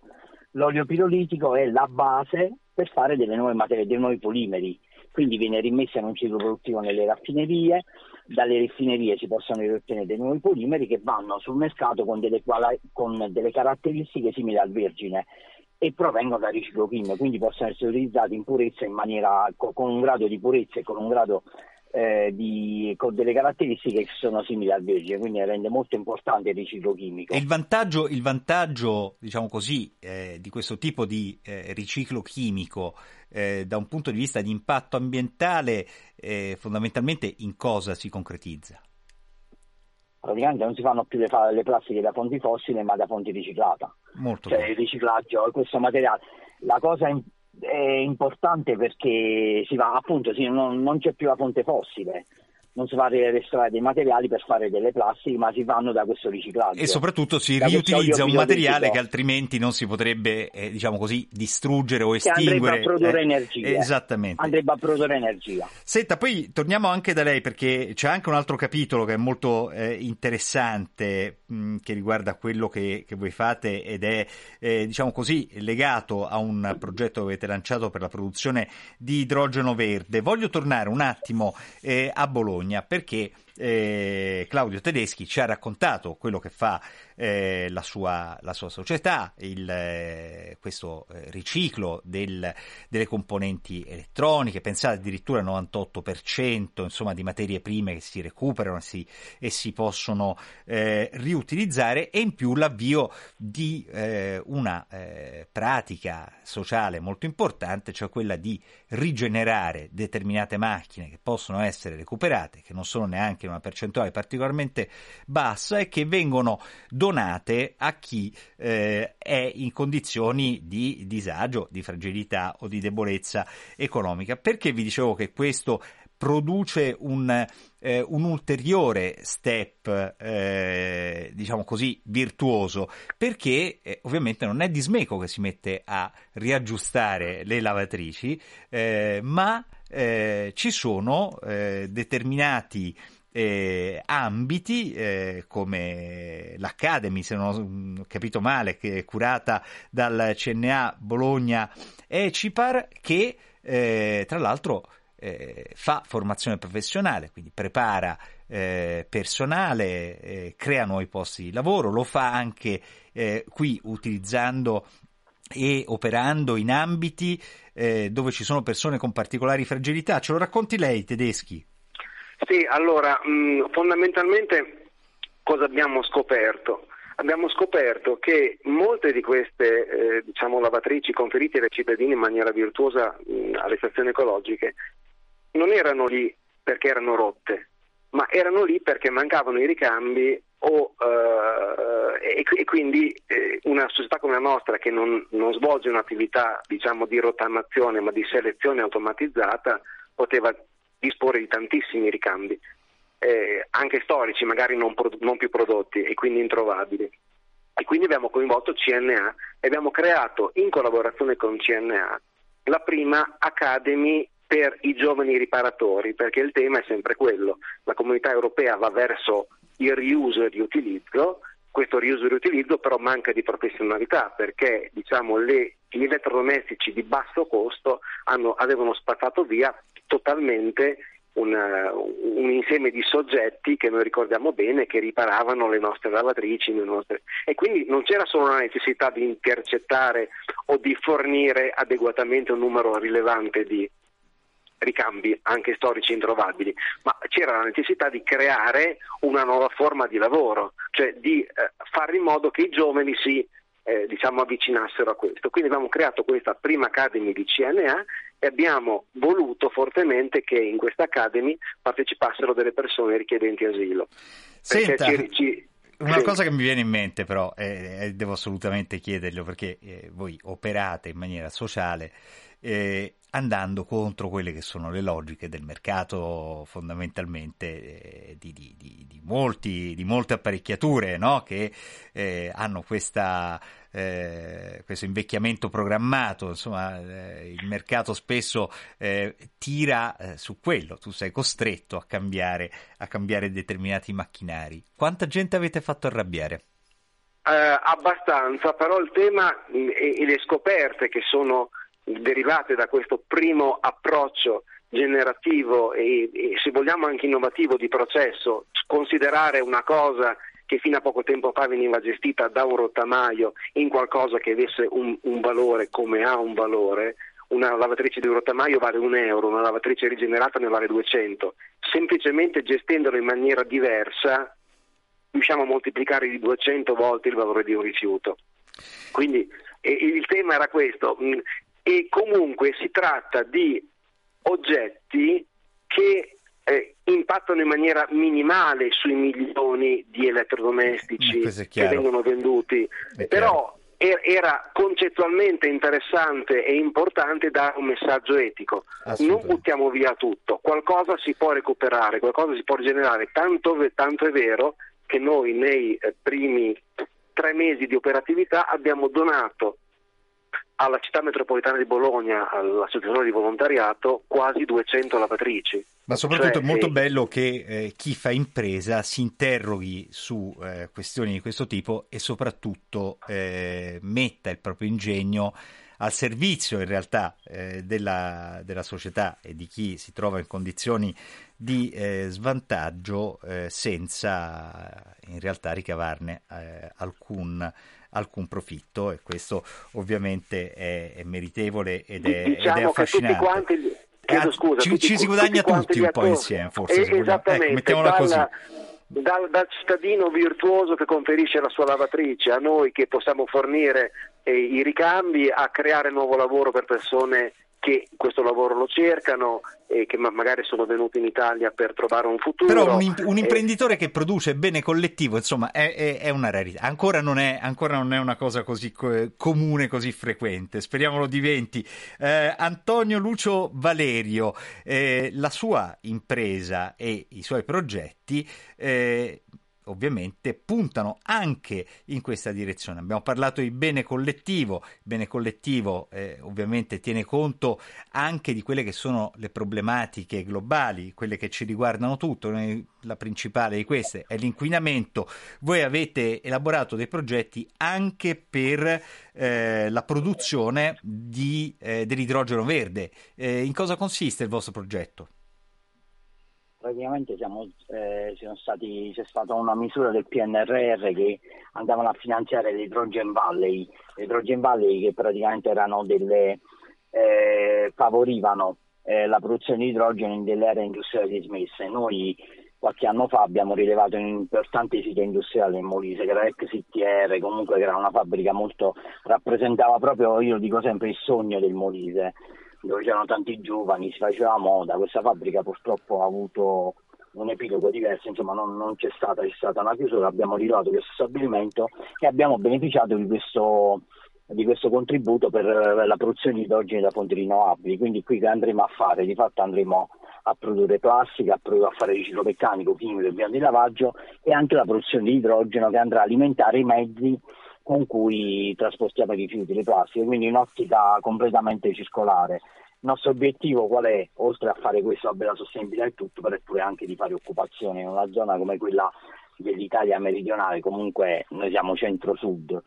Speaker 8: L'olio pirolitico è la base per fare delle nuove materie, dei nuovi polimeri, quindi viene rimessa in un ciclo produttivo nelle raffinerie, dalle raffinerie si possono ottenere dei nuovi polimeri che vanno sul mercato con delle, con delle caratteristiche simili al vergine e provengono da riciclo chimico, quindi possono essere utilizzati in purezza in maniera, con un grado di purezza e con un grado eh, di, con delle caratteristiche che sono simili al vergine, quindi rende molto importante il riciclo chimico.
Speaker 2: E il vantaggio, il vantaggio diciamo così, eh, di questo tipo di eh, riciclo chimico eh, da un punto di vista di impatto ambientale eh, fondamentalmente in cosa si concretizza?
Speaker 8: Praticamente non si fanno più le, le plastiche da fonti fossili ma da fonti riciclate.
Speaker 2: Molto
Speaker 8: cioè, il riciclaggio, questo materiale. La cosa è importante perché si va, appunto, sì, non, non, c'è più la fonte fossile, non si va a estrarre dei materiali per fare delle plastiche, ma si vanno da questo riciclaggio.
Speaker 2: E soprattutto si riutilizza un materiale che altrimenti non si potrebbe, eh, diciamo così, distruggere o estinguere.
Speaker 8: Che andrebbe a produrre
Speaker 2: eh,
Speaker 8: energia.
Speaker 2: Esattamente.
Speaker 8: Andrebbe a produrre energia.
Speaker 2: Senta, poi torniamo anche da lei perché c'è anche un altro capitolo che è molto eh, interessante mh, mm, che riguarda quello che, che, voi fate ed è, eh, diciamo così, legato a un progetto che avete lanciato per la produzione di idrogeno verde. Voglio tornare un attimo eh, a Bologna Bologna perché eh, Claudio Tedeschi ci ha raccontato quello che fa eh, la, sua, la, sua, società, il, eh, questo eh, riciclo del, delle componenti elettroniche, pensate addirittura al 98% insomma, di materie prime che si recuperano si, e si possono eh, riutilizzare e in più l'avvio di eh, una pratica sociale molto importante, cioè quella di rigenerare determinate macchine che possono essere recuperate, che non sono neanche una percentuale particolarmente bassa e che vengono donate a chi eh, è in condizioni di disagio, di fragilità o di debolezza economica. Perché vi dicevo che questo produce un, eh, un ulteriore step, eh, diciamo così, virtuoso, perché eh, ovviamente non è Dismeco che si mette a riaggiustare le lavatrici, eh, ma eh, ci sono eh, determinati eh, ambiti eh, come l'Academy, se non ho capito male, che è curata dal CNA Bologna e Cipar, che eh, tra l'altro eh, fa formazione professionale, quindi prepara eh, personale, eh, crea nuovi posti di lavoro, lo fa anche qui utilizzando e operando in ambiti dove ci sono persone con particolari fragilità. Ce lo racconti lei, Tedeschi?
Speaker 5: Sì, allora, mh, fondamentalmente cosa abbiamo scoperto? Abbiamo scoperto che molte di queste eh, diciamo, lavatrici conferite dai cittadini in maniera virtuosa mh, alle stazioni ecologiche non erano lì perché erano rotte, ma erano lì perché mancavano i ricambi o, eh, e, e, quindi eh, una società come la nostra che non, non svolge un'attività diciamo, di rottamazione ma di selezione automatizzata poteva disporre di tantissimi ricambi, eh, anche storici, magari non, pro- non più prodotti e quindi introvabili. E quindi abbiamo coinvolto CNA e abbiamo creato in collaborazione con CNA la prima Academy per i giovani riparatori, perché il tema è sempre quello. La comunità europea va verso il riuso e il riutilizzo, questo riuso e riutilizzo però manca di professionalità perché diciamo, le, gli elettrodomestici di basso costo hanno, avevano spazzato via totalmente un, un, insieme di soggetti che noi ricordiamo bene che riparavano le nostre lavatrici le nostre... e quindi non c'era solo la necessità di intercettare o di fornire adeguatamente un numero rilevante di, ricambi anche storici introvabili, ma c'era la necessità di creare una nuova forma di lavoro, cioè di eh, fare in modo che i giovani si eh, diciamo, avvicinassero a questo. Quindi abbiamo creato questa prima Academy di CNA e abbiamo voluto fortemente che in questa Academy partecipassero delle persone richiedenti asilo.
Speaker 2: Senta, una cosa che mi viene in mente però, eh, devo assolutamente chiederlo perché eh, voi operate in maniera sociale eh, andando contro quelle che sono le logiche del mercato fondamentalmente eh, di, di, di, molti, di molte apparecchiature no? che eh, hanno questa, eh, questo invecchiamento programmato, insomma eh, il mercato spesso eh, tira eh, su quello, tu sei costretto a cambiare, a cambiare determinati macchinari. Quanta gente avete fatto arrabbiare?
Speaker 5: abbastanza, però il tema e, e le scoperte che sono derivate da questo primo approccio generativo e, e, se vogliamo anche innovativo di processo, considerare una cosa che fino a poco tempo fa veniva gestita da un rottamaio in qualcosa che avesse un, un valore come ha un valore, una lavatrice di rottamaio vale un euro, una lavatrice rigenerata ne vale 200, semplicemente gestendolo in maniera diversa riusciamo a moltiplicare di 200 volte il valore di un rifiuto. Quindi il tema era questo, e comunque si tratta di oggetti che eh, impattano in maniera minimale sui milioni di elettrodomestici che vengono venduti, però er-, era concettualmente interessante e importante dare un messaggio etico. Non buttiamo via tutto, qualcosa si può recuperare, qualcosa si può rigenerare, tanto, tanto è vero che noi nei eh, primi tre mesi di operatività abbiamo donato alla città metropolitana di Bologna, all'associazione di volontariato, quasi 200 lavatrici.
Speaker 2: Ma soprattutto cioè, è molto eh... bello che eh, chi fa impresa si interroghi su eh, questioni di questo tipo e soprattutto eh, metta il proprio ingegno al servizio in realtà eh, della, della, società e di chi si trova in condizioni di eh, svantaggio senza in realtà ricavarne alcun alcun profitto e questo ovviamente è, è meritevole ed è,
Speaker 5: diciamo
Speaker 2: ed è affascinante.
Speaker 5: Quanti, chiedo scusa,
Speaker 2: ci, ci si guadagna tutti, un po' insieme, forse.
Speaker 5: Eh, esattamente,
Speaker 2: ecco, mettiamola
Speaker 5: dalla,
Speaker 2: così.
Speaker 5: Dal, dal, cittadino virtuoso che conferisce la sua lavatrice a noi che possiamo fornire eh, i ricambi a creare nuovo lavoro per persone che questo lavoro lo cercano e che ma- magari sono venuti in Italia per trovare un futuro.
Speaker 2: Però un, imp- un imprenditore che produce bene collettivo, insomma, è, è, è una rarità. Ancora non è, ancora non è, una cosa così co- comune, così frequente. Speriamo lo diventi. Eh, Antonio Lucio Valerio, eh, la sua impresa e i suoi progetti eh, ovviamente puntano anche in questa direzione. Abbiamo parlato di bene collettivo, il bene collettivo eh, ovviamente tiene conto anche di quelle che sono le problematiche globali, quelle che ci riguardano tutto, la principale di queste è l'inquinamento. Voi avete elaborato dei progetti anche per eh, la produzione di, eh, dell'idrogeno verde. Eh, in cosa consiste il vostro progetto?
Speaker 8: Praticamente siamo, eh, stati, c'è stata una misura del PNRR che andavano a finanziare l'Hydrogen Valley, l'Hydrogen Valley che praticamente erano delle, eh, favorivano eh, la produzione di idrogeno in delle aree industriali dismesse. Noi qualche anno fa abbiamo rilevato un importante sito industriale in Molise che era ex CTR, comunque che era una fabbrica molto, rappresentava proprio, io lo dico sempre, il sogno del Molise dove c'erano tanti giovani, si faceva moda, questa fabbrica purtroppo ha avuto un epilogo diverso, insomma non, non c'è, stata, c'è stata una chiusura, abbiamo ritrovato questo stabilimento e abbiamo beneficiato di questo, di questo contributo per la produzione di idrogeni da fonti rinnovabili, quindi qui che andremo a fare? Di fatto andremo a produrre plastica, a, produrre, a fare riciclo meccanico, chimico e piano di lavaggio e anche la produzione di idrogeno che andrà a alimentare i mezzi con cui trasportiamo i rifiuti, le plastiche, quindi in ottica completamente circolare. Il nostro obiettivo qual è? Oltre a fare questo, vabbè, la sostenibilità e tutto, però è pure anche di fare occupazione in una zona come quella dell'Italia meridionale, comunque noi siamo centro-sud,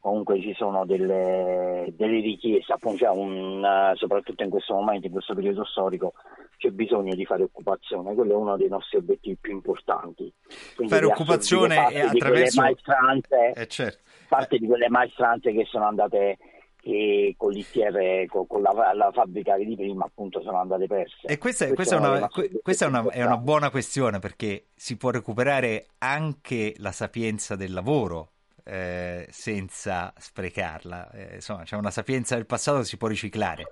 Speaker 8: comunque ci sono delle, delle richieste, appunto, un, soprattutto in questo momento, in questo periodo storico, c'è bisogno di fare occupazione, quello è uno dei nostri obiettivi più importanti. Quindi
Speaker 2: fare occupazione attraverso...
Speaker 8: maestranze,
Speaker 2: eh, certo.
Speaker 8: Parte di quelle maestranze che sono andate che con l'ITR, con, con la, la, fabbrica di prima, appunto sono andate perse.
Speaker 2: E questa, questa, è, una, questa è, una, è, una, buona questione perché si può recuperare anche la sapienza del lavoro. Eh, senza sprecarla, eh, insomma, c'è una sapienza del passato che si può riciclare.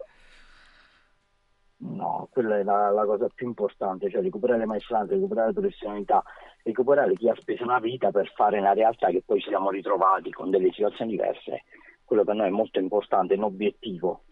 Speaker 8: No, quella è la, la, cosa più importante, cioè recuperare le maestranze, recuperare la professionalità, recuperare chi ha speso una vita per fare una realtà che poi ci siamo ritrovati con delle situazioni diverse. Quello per noi è molto importante, un obiettivo.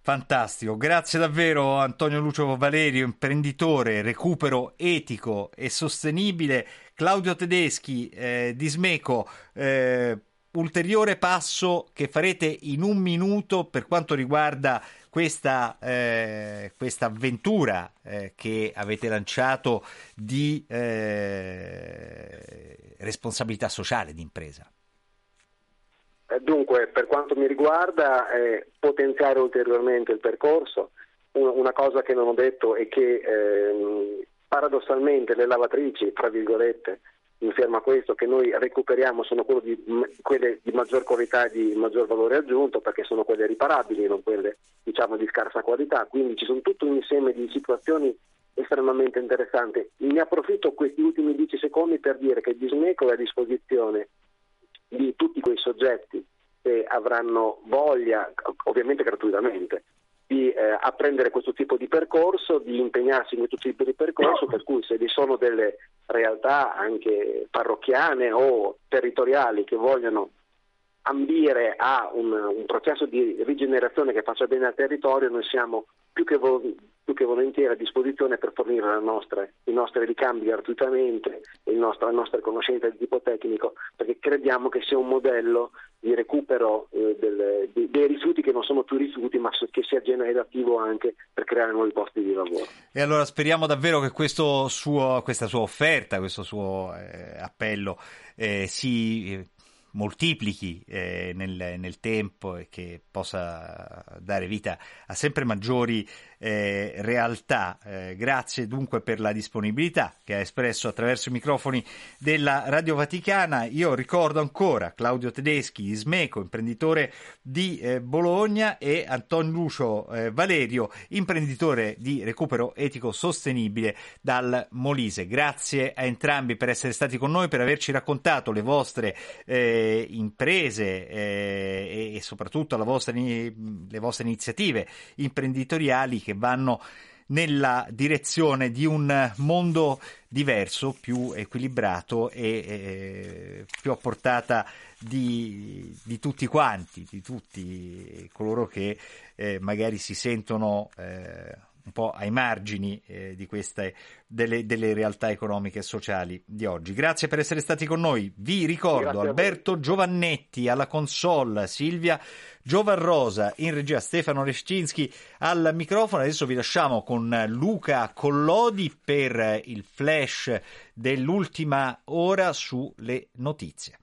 Speaker 2: Fantastico, grazie davvero Antonio Lucio Valerio, imprenditore, recupero etico e sostenibile, Claudio Tedeschi eh, di Smeco, eh, ulteriore passo che farete in un minuto per quanto riguarda questa, eh, questa avventura eh, che avete lanciato di eh, responsabilità sociale di impresa.
Speaker 5: Eh, dunque, per quanto mi riguarda, potenziare ulteriormente il percorso. Una cosa che non ho detto è che ehm, paradossalmente le lavatrici, tra virgolette, in ferma a questo, che noi recuperiamo sono di, quelle di maggior qualità e di maggior valore aggiunto perché sono quelle riparabili, non quelle diciamo di scarsa qualità. Quindi ci sono tutto un insieme di situazioni estremamente interessanti. Ne approfitto questi ultimi dieci secondi per dire che Dismeco è a disposizione di tutti quei soggetti che avranno voglia, ovviamente gratuitamente, di eh, apprendere questo tipo di percorso, di impegnarsi in questo tipo di percorso, per cui se vi sono delle realtà anche parrocchiane o territoriali che vogliono ambire a un, un processo di rigenerazione che faccia bene al territorio, noi siamo più che, vo- più che volentieri a disposizione per fornire nostre, i nostri ricambi gratuitamente e nostro, la nostra conoscenza di tipo tecnico, perché crediamo che sia un modello di recupero eh, del, di, dei rifiuti che non sono più rifiuti, ma che sia generativo anche per creare nuovi posti di lavoro.
Speaker 2: E allora speriamo davvero che suo, questa sua offerta, questo suo eh, appello eh, si eh, moltiplichi eh, nel, nel, tempo e che possa dare vita a sempre maggiori eh, realtà. Eh, grazie dunque per la disponibilità che ha espresso attraverso i microfoni della Radio Vaticana. Io ricordo ancora Claudio Tedeschi, Smeco, imprenditore di eh, Bologna e Antonio Lucio eh, Valerio, imprenditore di recupero etico sostenibile dal Molise. Grazie a entrambi per essere stati con noi, per averci raccontato le vostre eh, imprese eh, e soprattutto vostra, le vostre iniziative imprenditoriali che vanno nella direzione di un mondo diverso, più equilibrato e eh, più a portata di, di, tutti quanti, di tutti coloro che eh, magari si sentono eh, un po' ai margini eh, di queste delle, delle, realtà economiche e sociali di oggi. Grazie per essere stati con noi. Vi ricordo Alberto Giovannetti alla console, Silvia Giovarrosa in regia, Stefano Rescinski al microfono. Adesso vi lasciamo con Luca Collodi per il flash dell'ultima ora sulle notizie.